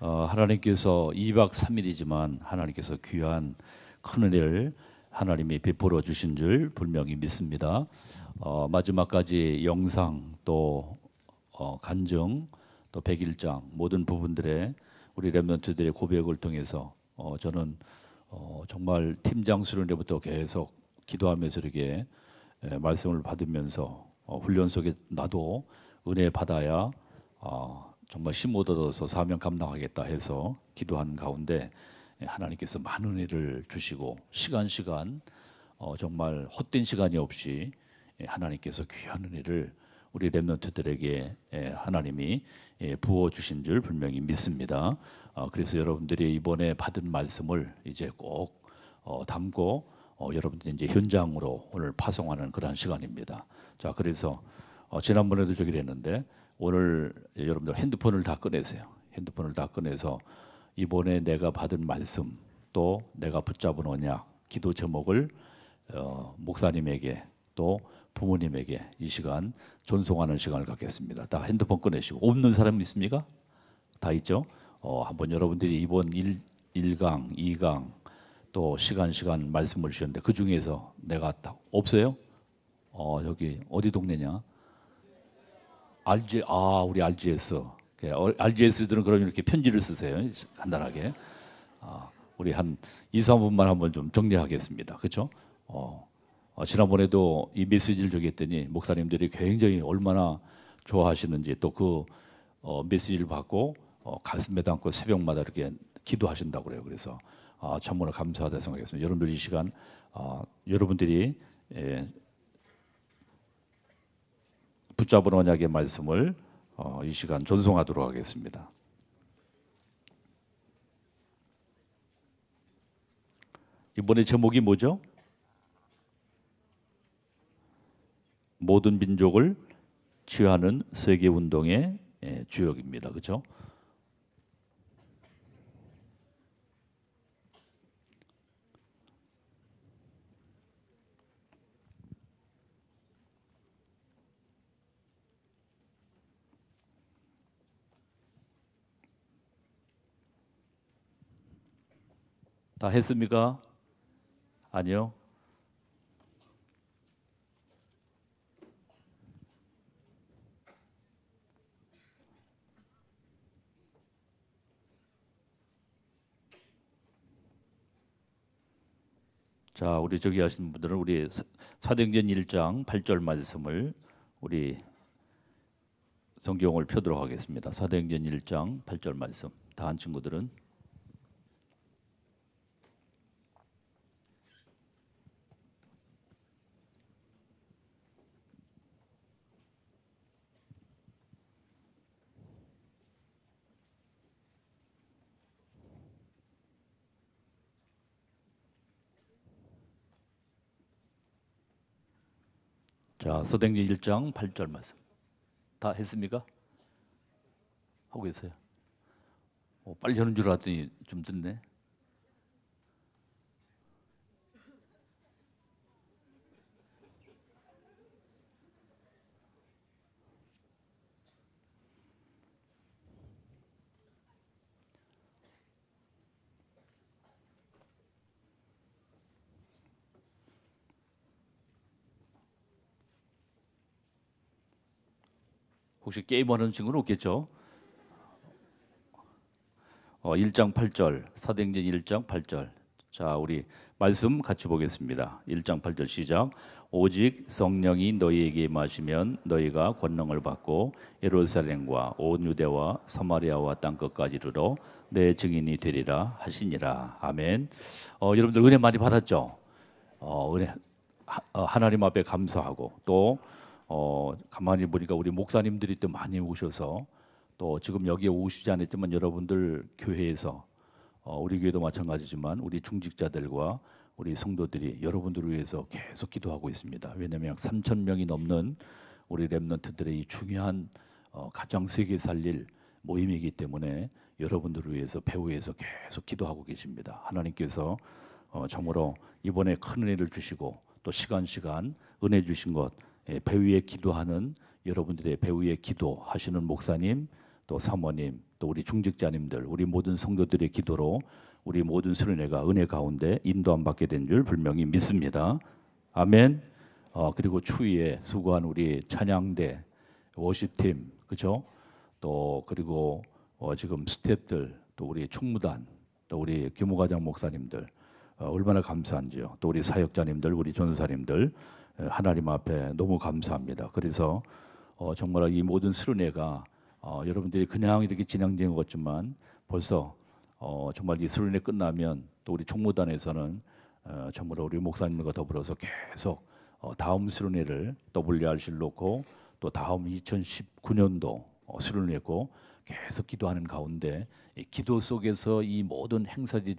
어, 하나님께서 2박 3일이지만 하나님께서 귀한 큰 은혜를 하나님이 베풀어 주신 줄 분명히 믿습니다. 어, 마지막까지 영상 또 어, 간증 또 백일장 모든 부분들의 우리 렘넌트들의 고백을 통해서 어, 저는 어, 정말 팀장 수련회부터 계속 기도하면서 이렇게 에, 말씀을 받으면서 어, 훈련 속에 나도 은혜 받아야 어, 정말 힘 얻어서 사명 감당하겠다 해서 기도하는 가운데 예, 하나님께서 많은 은혜를 주시고 시간 시간 어, 정말 헛된 시간이 없이 예, 하나님께서 귀한 은혜를 우리 렘넌트들에게 예, 하나님이 예, 부어 주신 줄 분명히 믿습니다. 어, 그래서 여러분들이 이번에 받은 말씀을 이제 꼭 어, 담고 어, 여러분들이 이제 현장으로 오늘 파송하는 그런 시간입니다. 자, 그래서 어, 지난번에도 저기 했는데 오늘 여러분들 핸드폰을 다 꺼내세요. 핸드폰을 다 꺼내서 이번에 내가 받은 말씀 또 내가 붙잡은 언약 기도 제목을 어, 목사님에게 또 부모님에게 이 시간 전송하는 시간을 갖겠습니다. 다 핸드폰 꺼내시고 없는 사람 있습니까? 다 있죠? 어, 한번 여러분들이 이번 1, 1강, 2강 또 시간 시간 말씀을 주셨는데 그 중에서 내가 딱 없어요? 어, 여기 어디 동네냐? RG 아 우리 RGS RGS들은 그럼 이렇게 편지를 쓰세요 간단하게. 아, 우리 한 2, 3분만 한번 좀 정리하겠습니다. 그렇죠? 어, 어, 지난번에도 이 메시지를 저기 했더니 목사님들이 굉장히 얼마나 좋아하시는지 또그 어, 메시지를 받고 어, 가슴에 담고 새벽마다 이렇게 기도하신다고 그래요. 그래서 아, 참으로 감사하다 생각했습니다. 여러분들 이 시간 아, 여러분들이 예, 붙잡은 언약의 말씀을 어, 이 시간 전송하도록 하겠습니다. 이번에 제목이 뭐죠? 모든 민족을 취하는 세계 운동의 예, 주역입니다. 그렇죠? 다 했습니까? 아니요. 자, 우리 저기 하신 분들은 우리 사도행전 1장 8절 말씀을 우리 성경을 펴도록 하겠습니다. 사도행전 1장 8절 말씀. 다 한 친구들은 자, 서댕기 1장 8절 말씀. 다 했습니까? 하고 계세요. 어, 빨리 하는 줄 알았더니 좀 듣네. 혹시 게임하는 친구는 없겠죠? 어, 1장 8절, 사도행전 1장 8절. 자, 우리 말씀 같이 보겠습니다. 1장 8절 시작. 오직 성령이 너희에게 마시면 너희가 권능을 받고 예루살렘과 온 유대와 사마리아와 땅 끝까지 이르러 내 증인이 되리라 하시니라. 아멘. 어, 여러분들 은혜 많이 받았죠? 어, 은혜 하, 어, 하나님 앞에 감사하고 또 어, 가만히 보니까 우리 목사님들이 또 많이 오셔서 또 지금 여기에 오시지 않았지만 여러분들 교회에서 어, 우리 교회도 마찬가지지만 우리 중직자들과 우리 성도들이 여러분들을 위해서 계속 기도하고 있습니다. 왜냐하면 3천 명이 넘는 우리 렘넌트들의 이 중요한 어, 가장 세계 살릴 모임이기 때문에 여러분들을 위해서 배후에서 계속 기도하고 계십니다. 하나님께서 어, 참으로 이번에 큰 은혜를 주시고 또 시간 시간 은혜 주신 것 예, 배위에 기도하는 여러분들의 배위에 기도하시는 목사님 또 사모님 또 우리 중직자님들, 우리 모든 성도들의 기도로 우리 모든 수련회가 은혜 가운데 인도함 받게 된 줄 분명히 믿습니다. 아멘. 어, 그리고 추위에 수고한 우리 찬양대 워십팀, 그죠? 또 그리고 어, 지금 스탭들, 또 우리 총무단, 또 우리 규모과장 목사님들 어, 얼마나 감사한지요. 또 우리 사역자님들, 우리 전사님들 하나님 앞에 너무 감사합니다. 그래서 어, 정말 이 모든 수련회가 어, 여러분들이 그냥 이렇게 진행된 것 같지만 벌써 어, 정말 이 수련회 끝나면 또 우리 총무단에서는 어, 정말 우리 목사님과 더불어서 계속 어, 다음 수련회를 WRC를 놓고 또 다음 2019년도 어, 수련회고 계속 기도하는 가운데 이 기도 속에서 이 모든 행사들이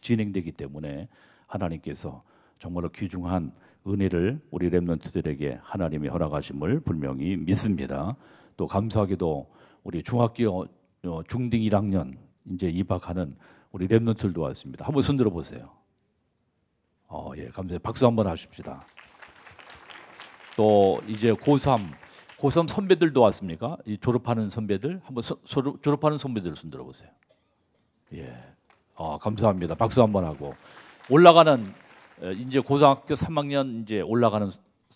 진행되기 때문에 하나님께서 정말로 귀중한 은혜를 우리 렘넌트들에게 하나님이 허락하심을 분명히 믿습니다. 또 감사하게도 우리 중학교 어, 중등 1학년 이제 입학하는 우리 렘넌트들도 왔습니다. 한번 손들어 보세요. 어, 예, 감사해요. 박수 한번 하십시다. 또 이제 고3, 고3 선배들도 왔습니까? 이 졸업하는 선배들 한번 소, 졸업하는 선배들 손들어 보세요. 예, 어, 감사합니다. 박수 한번 하고 올라가는 이제 고등학교 3학년 이제 올라가는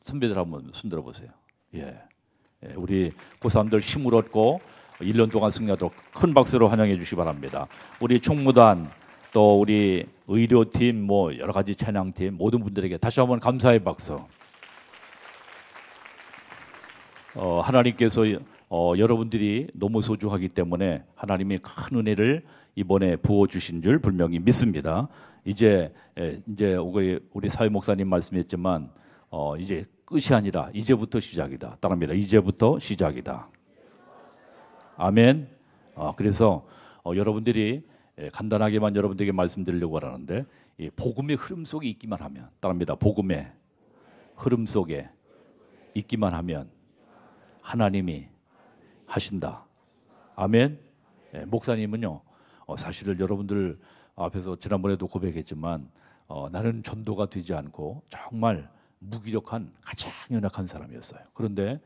선배들 한번 손들어 보세요. 예. 예, 우리 고3들 힘을 얻고 1년 동안 승리하도록 큰 박수로 환영해 주시기 바랍니다. 우리 총무단 또 우리 의료팀 뭐 여러 가지 찬양팀 모든 분들에게 다시 한번 감사의 박수. 어, 하나님께서 어, 여러분들이 너무 소중하기 때문에 하나님이 큰 은혜를 이번에 부어 주신 줄 분명히 믿습니다. 이제 이제 우리 사회 목사님 말씀했지만 어, 이제 끝이 아니라 이제부터 시작이다. 따릅니다. 이제부터 시작이다. 아멘. 어, 그래서 어, 여러분들이 간단하게만 여러분들에게 말씀드리려고 하는데 이 복음의 흐름 속에 있기만 하면 따릅니다. 복음의 흐름 속에 있기만 하면 하나님이 하신다. 아멘. 예, 목사님은요 어, 사실은 여러분들 앞에서 지난번에도 고백했지만 어, 나는 전도가 되지 않고 정말 무기력한 가장 연약한 사람이었어요. 그런데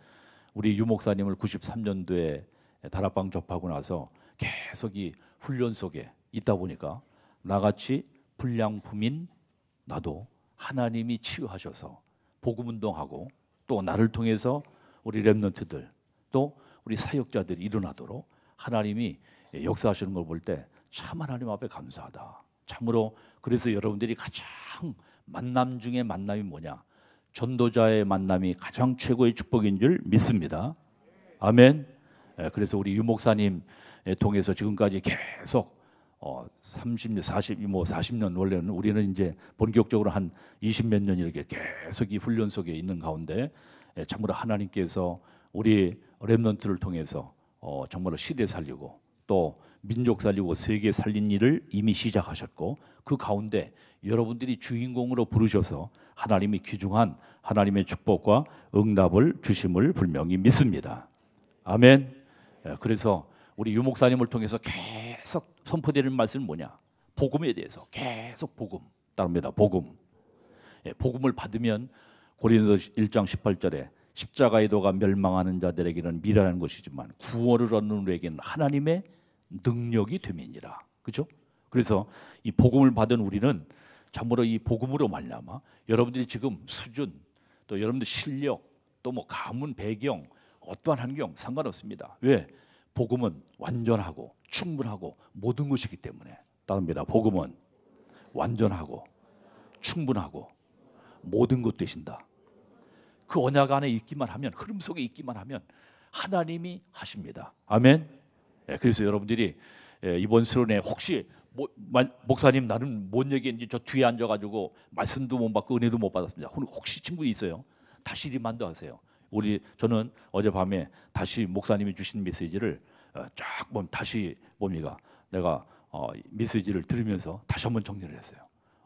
우리 유 목사님을 93년도에 다락방 접하고 나서 계속 이 훈련 속에 있다 보니까 나같이 불량품인 나도 하나님이 치유하셔서 복음 운동하고 또 나를 통해서 우리 렘넌트들 또 우리 사역자들이 일어나도록 하나님이 역사하시는 걸 볼 때 참 하나님 앞에 감사하다. 참으로 그래서 여러분들이 가장 만남 중에 만남이 뭐냐? 전도자의 만남이 가장 최고의 축복인 줄 믿습니다. 아멘. 예, 그래서 우리 유 목사님 통해서 지금까지 계속 어 30년, 40, 뭐 40년 원래는 우리는 이제 본격적으로 한 20몇 년 이렇게 계속 이 훈련 속에 있는 가운데 예, 참으로 하나님께서 우리 렘넌트를 통해서 어 정말로 시대 살리고 또 민족 살리고 세계 살린 일을 이미 시작하셨고 그 가운데 여러분들이 주인공으로 부르셔서 하나님이 귀중한 하나님의 축복과 응답을 주심을 분명히 믿습니다. 아멘. 예, 그래서 우리 유 목사님을 통해서 계속 선포되는 말씀은 뭐냐? 복음에 대해서 계속 복음 따릅니다. 복음. 예, 복음을 받으면 고린도서 1장 18절에 십자가의 도가 멸망하는 자들에게는 미련한 것이지만 구원을 얻는 우리에게는 하나님의 능력이 됨이니라. 그죠? 그래서 이 복음을 받은 우리는 참으로 이 복음으로 말미암아 여러분들이 지금 수준 또 여러분들 실력 또 뭐 가문 배경 어떠한 환경 상관없습니다. 왜? 복음은 완전하고 충분하고 모든 것이기 때문에 따릅니다. 복음은 완전하고 충분하고 모든 것 되신다. 그 언약 안에 있기만 하면 흐름 속에 있기만 하면 하나님이 하십니다. 아멘. 예, 그래서 여러분들이 예, 이번 수련회 혹시 목사님 나는 뭔 얘기인지 저 뒤에 앉아가지고 말씀도 못 받고 은혜도 못 받았습니다. 혹시 친구 있어요? 다시 remind 하세요. 우리 저는 어젯밤에 다시 목사님이 주신 메시지를 어, 쫙 보면 다시 뭡니까? 내가 어, 메시지를 들으면서 다시 한번 정리를 했어요.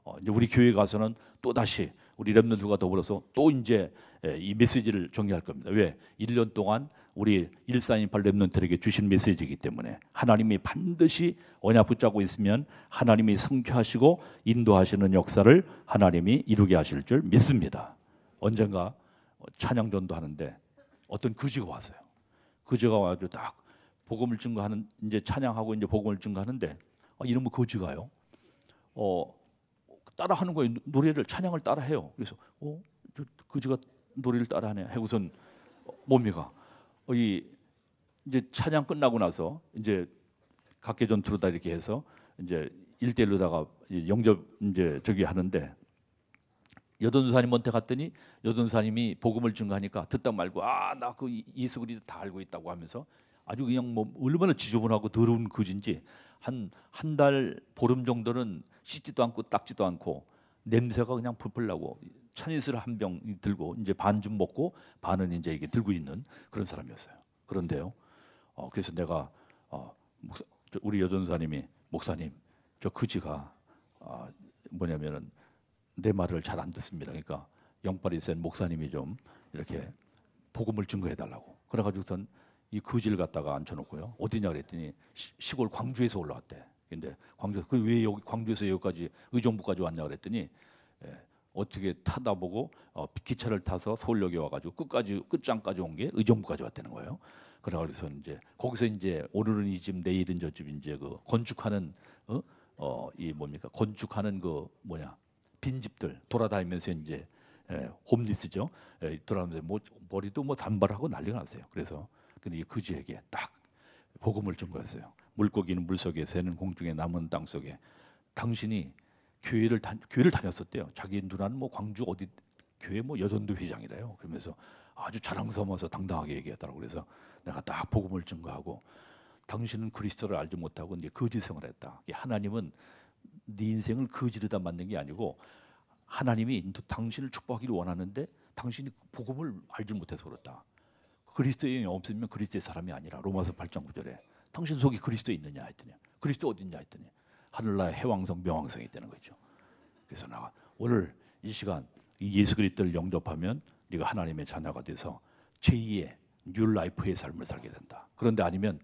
어, 이제 우리 교회 가서는 또 다시 우리 remnant가 더불어서 또 이제 예, 이 메시지를 정리할 겁니다. 왜? 1년 동안 우리 1428 remnant에게 주신 메시지이기 때문에 하나님이 반드시 언약 붙잡고 있으면 하나님이 성취하시고 인도하시는 역사를 하나님이 이루게 하실 줄 믿습니다. 언젠가 찬양전도 하는데 어떤 그지가 왔어요. 그지가 와가지고 딱 복음을 증거하는 이제 찬양하고 이제 복음을 증거하는데 아, 이놈의 거지가요. 어 따라하는 거예요. 노래를 찬양을 따라해요. 그래서 어, 저 거지가 노래를 따라하네. 뭡니까? 어, 이 이제 찬양 끝나고 나서 이제 각계 전투로다 이렇게 해서 이제 일대일로다가 영접 이제 저기 하는데 여전사님한테 갔더니 여전사님이 복음을 증거하니까 듣다 말고 아 나 그 예수 그리스도 다 알고 있다고 하면서 아주 그냥 뭐 얼마나 지저분하고 더러운 거진지 한 한 달 보름 정도는 씻지도 않고 닦지도 않고 냄새가 그냥 풀풀 나고 찬이슬 한병 들고 이제 반 좀 먹고 반은 이제 이게 들고 있는 그런 사람이었어요. 그런데요. 어, 그래서 내가 어, 목사, 우리 여전사님이 목사님 저 그지가 어, 뭐냐면은 내 말을 잘 안 듣습니다. 그러니까 영빨이 센 목사님이 좀 이렇게 복음을 증거해 달라고. 그래가지고선 이 거지를 갖다가 앉혀놓고요. 어디냐 그랬더니 시, 골 광주에서 올라왔대. 근데 광주 그왜 여기 광주에서 여기까지 의정부까지 왔냐 그랬더니 예, 어떻게 타다 보고 어, 기차를 타서 서울역에 와가지고 끝까지 끝장까지 온 게 의정부까지 왔다는 거예요. 그래서 이제 거기서 이제 오늘은 이집 내일은 저집 이제 그 건축하는 어? 어, 이 뭡니까 건축하는 그 뭐냐 빈집들 돌아다니면서 이제 예, 홈리스죠. 예, 돌아다니면서 뭐 머리도 뭐 단발하고 난리가 났어요. 그래서 근데 이 그지에게 딱 복음을 준 거였어요. 물고기는 물 속에 새는 공중에 남은 땅 속에 당신이 교회를 다, 교회를 다녔었대요. 자기 누나는 뭐 광주 어디 교회 뭐 여전도 회장이래요. 그러면서 아주 자랑스러워서 당당하게 얘기했다고 그래서 내가 딱 복음을 증거하고 당신은 그리스도를 알지 못하고 이제 거짓 생활을 했다. 하나님은 네 인생을 거지르다 만든 게 아니고 하나님이 당신을 축복하기를 원하는데 당신이 복음을 알지 못해서 그렇다. 그리스도의 영이 없으면 그리스도의 사람이 아니라 로마서 8장 9절에 당신 속에 그리스도 있느냐 했더니 그리스도 어디 있냐 했더니 하늘나라의 해왕성 명왕성이 있다는 거죠. 그래서 내가 오늘 이 시간 이 예수 그리스도를 영접하면 네가 하나님의 자녀가 돼서 제2의 new life의 삶을 살게 된다. 그런데 아니면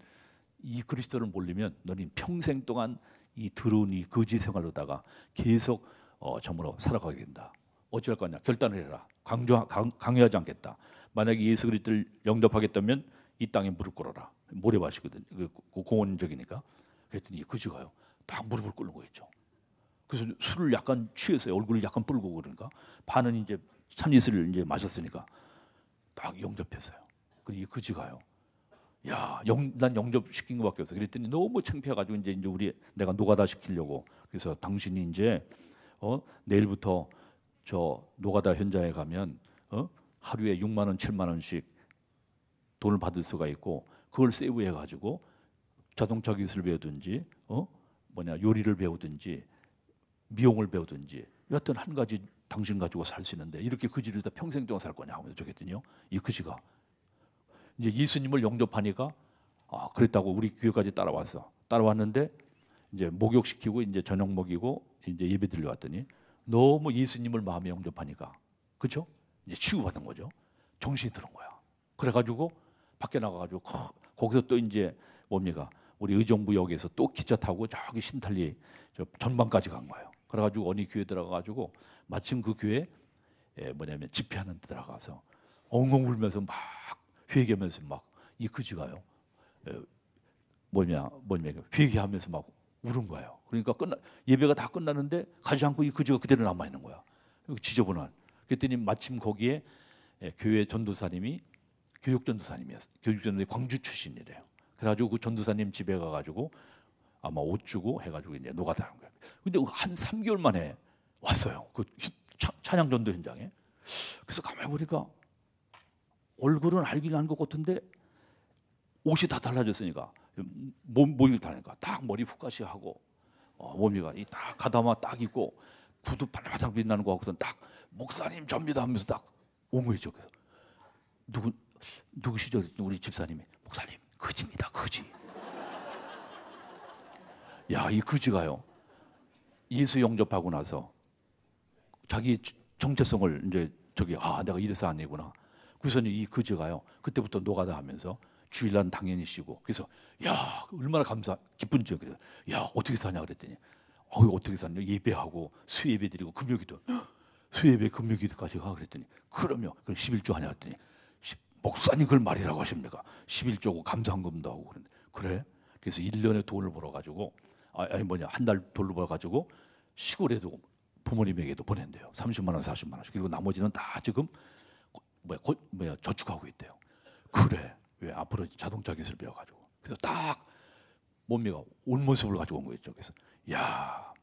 이 그리스도를 몰리면 너는 평생 동안 이 더러운 이 거지 생활로다가 계속 어, 정말로 살아가게 된다. 어찌할 거냐? 결단을 해라. 강조 강, 강요하지 않겠다. 만약에 예수 그리스도를 영접하겠다면 이 땅에 무릎 꿇어라. 모래밭이거든. 그, 그 공원적이니까. 그랬더니 그지가요. 딱 무릎을 꿇는 거였죠. 그래서 술을 약간 취해서 얼굴을 약간 뿔고 그러니까 반은 이제 참이슬을 이제 마셨으니까 딱 영접했어요. 그리고 그지가요. 야, 영, 난 영접 시킨 것밖에 없어. 그랬더니 너무 창피해가지고 이제 이제 우리 내가 노가다 시키려고 그래서 당신이 이제 어 내일부터 저 노가다 현장에 가면 어 하루에 6만 원, 7만 원씩 돈을 받을 수가 있고 그걸 세이브해 가지고 자동차 기술 배우든지 어 뭐냐 요리를 배우든지 미용을 배우든지 여하튼 한 가지 당신 가지고 살 수 있는데 이렇게 그지를 다 평생 동안 살 거냐 하면서 저랬더니요 이 그지가 이제 예수님을 영접하니까 아, 그랬다고 우리 교회까지 따라왔어. 따라왔는데 이제 목욕시키고 이제 저녁 먹이고 이제 예배 드려 왔더니 너무 예수님을 마음에 영접하니까 그렇죠? 이제 치유받은 거죠. 정신이 들은 거야. 그래가지고 밖에 나가가지고 거기서 또 이제 뭡니까 우리 의정부역에서 또 기차 타고 저기 신탈리 저 전방까지 간 거예요. 그래가지고 어느 교회 들어가가지고 마침 그 교회 에 뭐냐면 집회하는 데 들어가서 엉엉 울면서 막 회개하면서 막 이 그지가요. 뭐냐 뭐냐 회개하면서 막 울은 거예요. 그러니까 끝나 예배가 다 끝났는데 가지 않고 이 그지가 그대로 남아 있는 거야. 지저분한. 그랬더니 마침 거기에 교회 전도사님이 교육 전도사님이었어요. 교육 전도사님 광주 출신이래요. 그래가지고 그 전도사님 집에 가가지고 아마 옷 주고 해가지고 이제 한 거예요. 근데 한 3개월 만에 왔어요. 그 찬양 전도 현장에. 그래서 가만히 보니까 얼굴은 알긴 한 것 같은데 옷이 다 달라졌으니까 몸 모이 다니까 딱 머리 훅가시 하고 어, 몸이가 이딱 가다마 딱 입고 구두 바삭바삭 빛나는 거 하고선 딱 목사님 접니다 하면서 딱 온 거죠. 누구 누구시죠? 우리 집사님이 목사님 거지입니다 거지. 야 이 거지가요 예수 영접하고 나서 자기 정체성을 이제 저기 아 내가 이래서 아니구나 그래서 이 그저가요. 그때부터 노가다 하면서 주일날 당연히 쉬고. 그래서 야 얼마나 감사 기쁜지 그래요. 야 어떻게 사냐 그랬더니 어 어떻게 사냐 예배하고 수예배 드리고 금요기도 수예배 금요기도까지 가 그랬더니 그러면 그럼 11조 하냐 그랬더니 목사님 그걸 말이라고 하십니까? 11조고 감사한금도 하고 그런데 그래? 그래서 1년에 돈을 벌어 가지고 아, 아니 뭐냐 한 달 돈을 벌어 가지고 시골에도 부모님에게도 보낸대요. 30만 원, 40만 원씩. 그리고 나머지는 다 지금 고- 뭐야, 고, 뭐야 저축하고 있대요. 그래. 왜 앞으로 자동차 기술 배워 가지고. 그래서 딱 몸매가 온 모습을 가지고 온 거였죠. 그래서 야.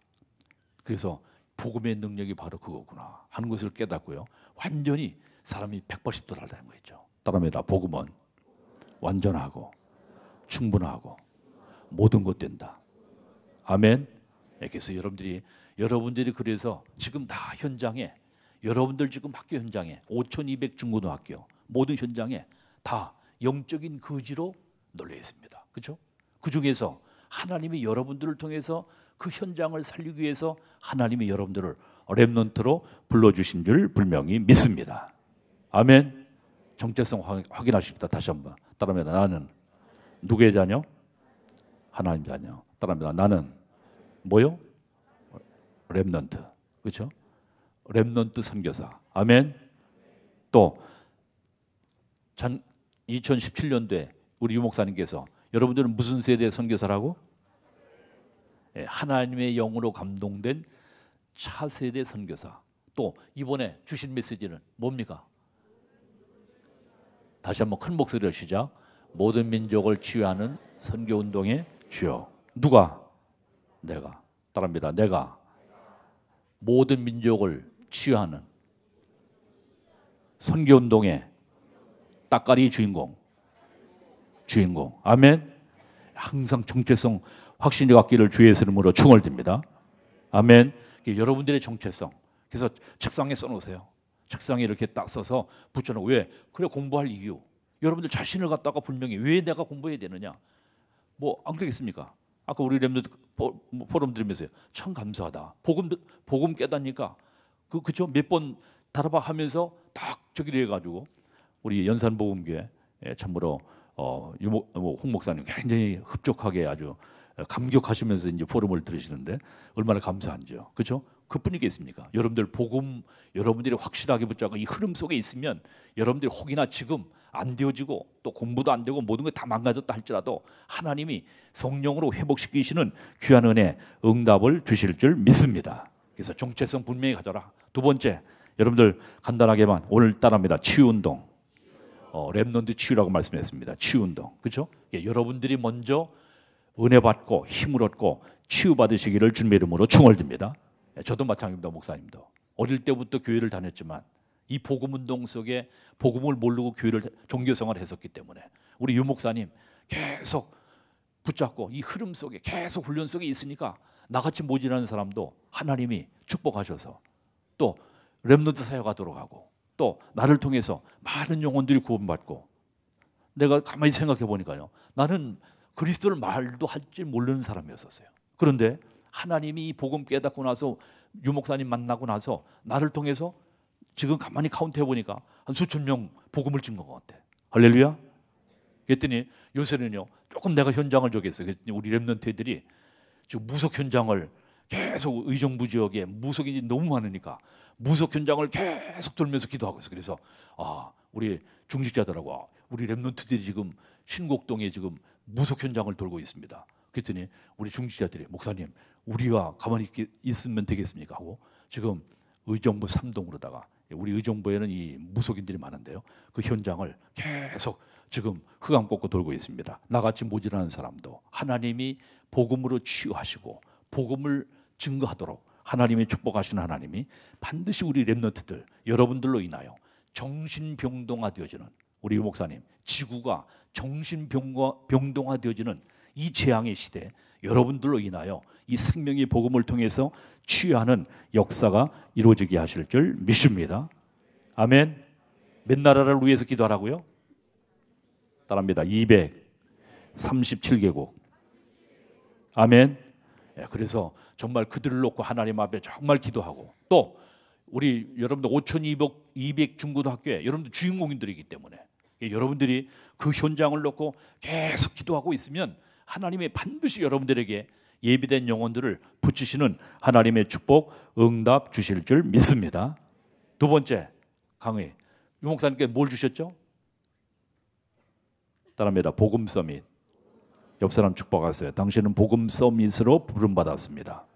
그래서 복음의 능력이 바로 그거구나 하는 것을 깨닫고요. 완전히 사람이 180도 달라는 거였죠. 따라합니다. 복음은 완전하고 충분하고 모든 것 된다. 아멘. 예, 그래서 여러분들이 여러분들이 그래서 지금 다 현장에 여러분들 지금 학교 현장에 5,200 중고등학교 모든 현장에 다 영적인 거지로 널려 있습니다. 그렇죠? 그 중에서 하나님이 여러분들을 통해서 그 현장을 살리기 위해서 하나님이 여러분들을 렘넌트로 불러 주신 줄 분명히 믿습니다. 아멘. 정체성 확- 확인하십니다. 다시 한번 따라합니다. 나는 누구의 자녀? 하나님 자녀. 따라합니다. 나는 뭐요? 렘넌트. 그렇죠? 렘넌트 선교사. 아멘. 또 2017년도에 우리 유 목사님께서 여러분들은 무슨 세대 선교사라고? 예, 하나님의 영으로 감동된 차세대 선교사. 또 이번에 주신 메시지는 뭡니까? 다시 한번 큰 목소리로 시작. 모든 민족을 치유하는 선교 운동의 주요. 누가? 내가. 따라합니다. 내가 모든 민족을 치유하는 선교 운동의 따까리 주인공. 주인공. 아멘. 항상 정체성 확신이 갖기를 주의 이름으로 충월됩니다. 아멘. 여러분들의 정체성. 그래서 책상에 써놓으세요. 책상에 이렇게 딱 써서 붙여놓고 왜? 그래 공부할 이유. 여러분들 자신을 갖다가 분명히 왜 내가 공부해야 되느냐? 뭐 안 그러겠습니까? 아까 우리 렘드 포럼 들으면서요. 참 감사하다. 복음 복음 깨닫니까 그 그죠? 몇번 다라박 하면서 딱 저기를 해가지고 우리 연산 복음교회 예, 참으로 어, 유목 뭐, 홍 목사님 굉장히 흡족하게 아주 감격하시면서 이제 포럼을 들으시는데 얼마나 감사한지요. 그렇죠? 그뿐이겠습니까? 여러분들 복음 여러분들이 확실하게 붙잡고 이 흐름 속에 있으면 여러분들이 혹이나 지금 안 되어지고 또 공부도 안 되고 모든 게 다 망가졌다 할지라도 하나님이 성령으로 회복시키시는 귀한 은혜 응답을 주실 줄 믿습니다. 그래서 정체성 분명히 가져라. 두 번째 여러분들 간단하게만 오늘 따라합니다. 치유 운동. 어, remnant 치유라고 말씀했습니다. 치유 운동. 그렇죠? 예, 여러분들이 먼저 은혜 받고 힘을 얻고 치유 받으시기를 주님의 이름으로 충원드립니다. 예, 저도 마찬가지입니다, 목사님도. 어릴 때부터 교회를 다녔지만 이 복음 운동 속에 복음을 모르고 교회를 종교 생활을 했었기 때문에 우리 유 목사님 계속 붙잡고 이 흐름 속에 계속 훈련 속에 있으니까 나같이 모질하는 사람도 하나님이 축복하셔서 또 렘넌트 사역하도록 하고 또 나를 통해서 많은 영혼들이 구원받고 내가 가만히 생각해 보니까요 나는 그리스도를 말도 할 줄 모르는 사람이었었어요. 그런데 하나님이 이 복음 깨닫고 나서 유 목사님 만나고 나서 나를 통해서 지금 가만히 카운트해 보니까 한 수천 명 복음을 증거한 것 같아. 할렐루야. 그랬더니 요새는요 조금 내가 현장을 저기했어요. 그랬더니 우리 렘넌트 애들이 지금 무속 현장을 계속 의정부 지역에 무속이 너무 많으니까 무속 현장을 계속 돌면서 기도하고 있어. 그래서 아 우리 중직자들하고 아, 우리 렘넌트들이 지금 신곡동에 지금 무속 현장을 돌고 있습니다. 그랬더니 우리 중직자들이 목사님 우리가 가만히 있으면 되겠습니까 하고 지금 의정부 삼동으로다가 우리 의정부에는 이 무속인들이 많은데요. 그 현장을 계속 지금 흑암 꽂고 돌고 있습니다. 나같이 모질하는 사람도 하나님이 복음으로 치유하시고 복음을 증거하도록 하나님이 축복하시는 하나님이 반드시 우리 렘너트들 여러분들로 인하여 정신병동화 되어지는 우리 목사님 지구가 정신병동화 되어지는 이 재앙의 시대 여러분들로 인하여 이 생명의 복음을 통해서 치유하는 역사가 이루어지게 하실 줄 믿습니다. 아멘. 몇 나라를 위해서 기도하라고요? 따라합니다. 237개국. 아멘. 예, 그래서 정말 그들을 놓고 하나님 앞에 정말 기도하고 또 우리 여러분들 5,200 200 중고등학교에 여러분들 주인공인들이기 때문에 예, 여러분들이 그 현장을 놓고 계속 기도하고 있으면 하나님이 반드시 여러분들에게 예비된 영혼들을 붙이시는 하나님의 축복 응답 주실 줄 믿습니다. 두 번째 강의 유 목사님께 뭘 주셨죠? 따라합니다. 복음 서밋. 옆 사람 축복하세요. 당신은 복음 서밋으로 부름 받았습니다.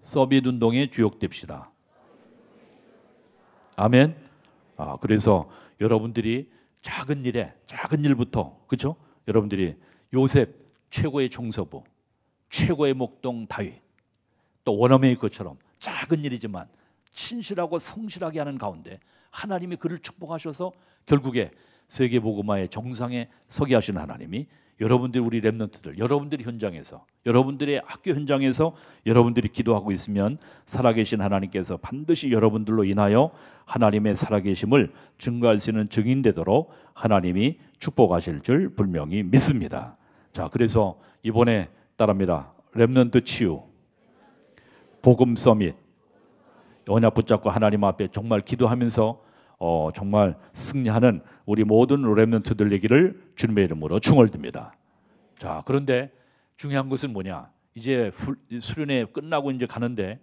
서밋 운동에 주역됩시다. 아멘. 아, 그래서 여러분들이 작은 일에 작은 일부터 그렇죠? 여러분들이 요셉 최고의 종서부, 최고의 목동 다윗, 또 원어메이 것처럼 작은 일이지만 친실하고 성실하게 하는 가운데 하나님이 그를 축복하셔서 결국에 세계 복음화의 정상에 서게 하시는 하나님이 여러분들 우리 렘넌트들 여러분들이 현장에서 여러분들의 학교 현장에서 여러분들이 기도하고 있으면 살아계신 하나님께서 반드시 여러분들로 인하여 하나님의 살아계심을 증거할 수 있는 증인 되도록 하나님이 축복하실 줄 분명히 믿습니다. 자, 그래서 이번에 따릅니다. 렘넌트 치유 복음 서밋 언약 붙잡고 하나님 앞에 정말 기도하면서 어, 정말 승리하는 우리 모든 렘넌트들 얘기를 주님의 이름으로 충월듭니다. 자, 그런데 중요한 것은 뭐냐? 이제 수련회 끝나고 이제 가는데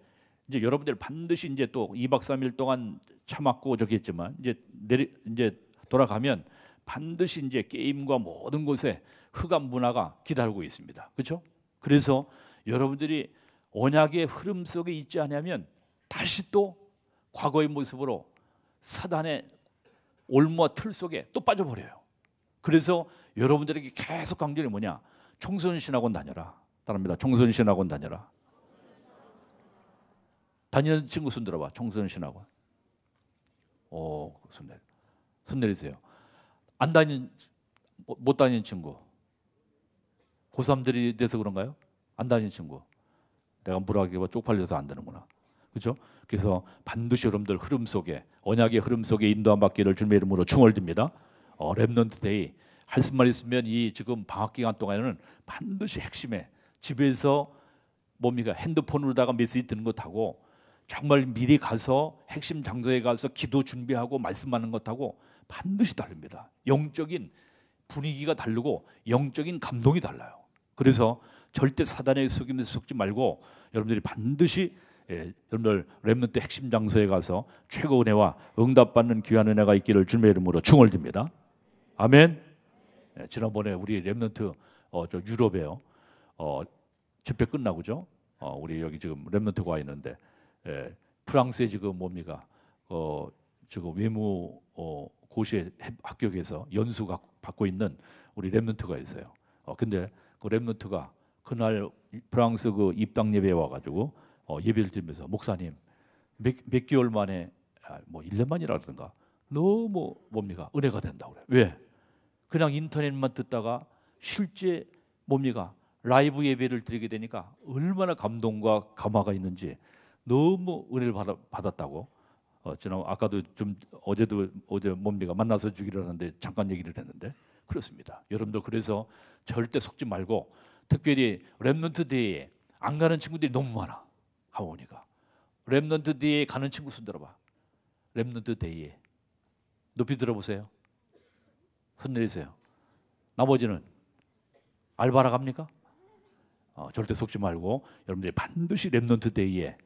이제 여러분들 반드시 이제 또 2박 3일 동안 참았고 저기 했지만 이제 내리 이제 돌아가면 반드시 이제 게임과 모든 곳에 흑암 문화가 기다리고 있습니다. 그렇죠? 그래서 여러분들이 언약의 흐름 속에 있지 않으면 다시 또 과거의 모습으로 사단의 올무와 틀 속에 또 빠져버려요. 그래서 여러분들에게 계속 강조이 뭐냐? 청소년신학원 다녀라. 따릅니다. 청소년신학원 다녀라. 다니는 친구 손 들어봐. 청소년신학원. 오, 손 내려. 손 내리세요. 안 다니는, 못 다니는 친구. 고3들이 돼서 그런가요? 안 다니는 친구. 내가 뭐라기가 쪽팔려서 안 되는구나. 그렇죠? 그래서 반드시 여러분들 흐름 속에 언약의 흐름 속에 인도함 받기를 주님의 이름으로 축원드립니다. 어, remnant day 할 수만 있으면 이 지금 방학 기간 동안에는 반드시 핵심에 집에서 뭡니까 핸드폰으로다가 메시지 듣는 것하고 정말 미리 가서 핵심 장소에 가서 기도 준비하고 말씀하는 것하고 반드시 다릅니다. 영적인 분위기가 다르고 영적인 감동이 달라요. 그래서 절대 사단의 속임에 속지 말고 여러분들이 반드시 예, 여러분들 렘넌트 핵심 장소에 가서 최고 은혜와 응답받는 귀한 은혜가 있기를 주님의 이름으로 충월듭니다. 아멘. 예, 지난번에 우리 렘넌트 어, 저 유럽에요. 어, 집회 끝나고죠. 어, 우리 여기 지금 렘넌트가 와 있는데 예, 프랑스에 지금 뭡니까? 어, 지금 외무 어, 고시에 합격해서 연수 받고 있는 우리 렘넌트가 있어요. 어, 근데 그 렘넌트가 그날 프랑스 그 입당 예배에 와가지고 어, 예배를 드리면서 목사님 몇, 몇 개월 만에 아, 뭐 1년 만이라든가 너무 뭡니까 은혜가 된다고 그래요. 왜? 그냥 인터넷만 듣다가 실제 뭡니까 라이브 예배를 드리게 되니까 얼마나 감동과 감화가 있는지 너무 은혜를 받아, 받았다고. 어, 지난 아까도 좀 어제도 어제 뭡니까 만나서 주기로 하는데 잠깐 얘기를 했는데 그렇습니다. 여러분들 그래서 절대 속지 말고 특별히 remnant day에 안 가는 친구들이 너무 많아. 가보니까 remnant day에 가는 친구 손 들어봐. remnant day에 높이 들어보세요. 손 내리세요. 나머지는 알바하러 갑니까? 어, 절대 속지 말고 여러분들이 반드시 remnant day에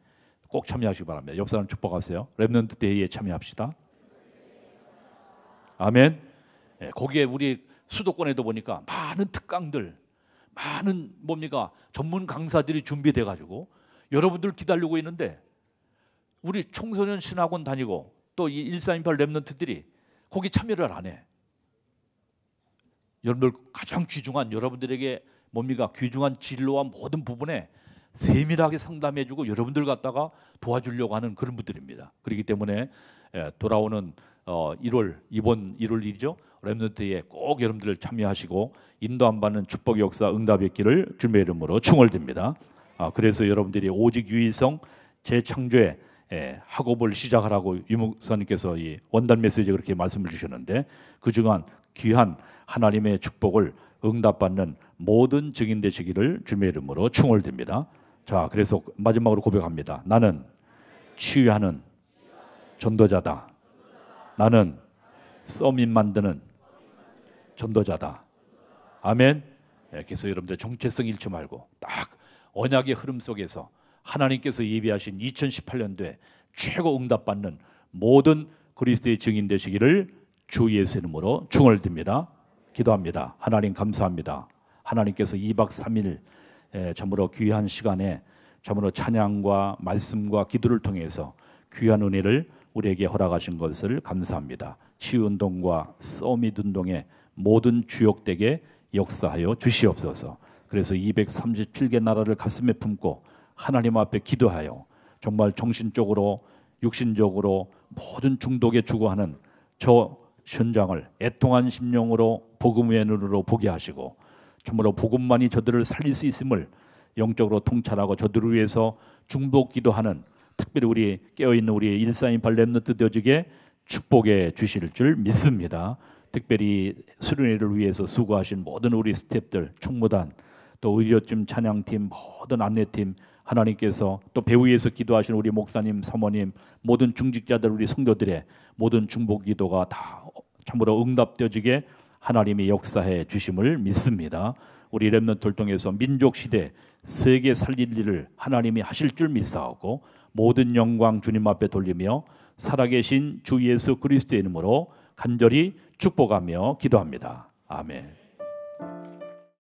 꼭 참여하시기 바랍니다. 옆 사람 축복하세요. remnant day에 참여합시다. 아멘. 예, 거기에 우리 수도권에도 보니까 많은 특강들, 많은 뭡니까 전문 강사들이 준비돼 가지고 여러분들 기다리고 있는데 우리 청소년 신학원 다니고 또1428 remnant들이 거기 참여를 안 해. 여러분들 가장 귀중한 여러분들에게 뭡니까 귀중한 진로와 모든 부분에 세밀하게 상담해주고 여러분들 갖다가 도와주려고 하는 그런 분들입니다. 그렇기 때문에 예, 돌아오는 1월 어, 이번 1월 일이죠 랩런트에 꼭 여러분들 참여하시고 인도 안 받는 축복 역사 응답의 길을 주님의 이름으로 충월됩니다. 아, 그래서 여러분들이 오직 유일성 재창조의 예, 학업을 시작하라고 유목사님께서 이 원단 메시지 그렇게 말씀을 주셨는데 그 중한 귀한 하나님의 축복을 응답받는 모든 증인 되시기를 주님의 이름으로 충월됩니다. 자, 그래서 마지막으로 고백합니다. 나는 치유하는 전도자다. 나는 써민 만드는 전도자다. 아멘. 예, 그래서 여러분들 정체성 잃지 말고 딱 언약의 흐름 속에서 하나님께서 예비하신 2018년도에 최고 응답받는 모든 그리스도의 증인 되시기를 주 예수 이름으로 중얼듭니다. 기도합니다. 하나님 감사합니다. 하나님께서 2박 3일 참으로 귀한 시간에 참으로 찬양과 말씀과 기도를 통해서 귀한 은혜를 우리에게 허락하신 것을 감사합니다. 치유운동과 서밋 운동의 모든 주역되게 역사하여 주시옵소서. 그래서 237개 나라를 가슴에 품고 하나님 앞에 기도하여 정말 정신적으로 육신적으로 모든 중독에 주고하는 저 현장을 애통한 심령으로 복음의 눈으로 보게 하시고 참으로 복음만이 저들을 살릴 수 있음을 영적으로 통찰하고 저들을 위해서 중독 기도하는 특별히 우리 깨어있는 우리 일사인 발렘너트 되어지게 축복해 주실 줄 믿습니다. 특별히 수련회를 위해서 수고하신 모든 우리 스탭들, 총무단, 또 의료팀, 찬양팀, 모든 안내팀 하나님께서 또 배후에서 기도하시는 우리 목사님, 사모님, 모든 중직자들, 우리 성도들의 모든 중복 기도가 다 참으로 응답되어지게 하나님이 역사해 주심을 믿습니다. 우리 렘넌트를 통해서 민족 시대 세계 살릴 일을 하나님이 하실 줄 믿사오고 모든 영광 주님 앞에 돌리며 살아계신 주 예수 그리스도의 이름으로 간절히 축복하며 기도합니다. 아멘.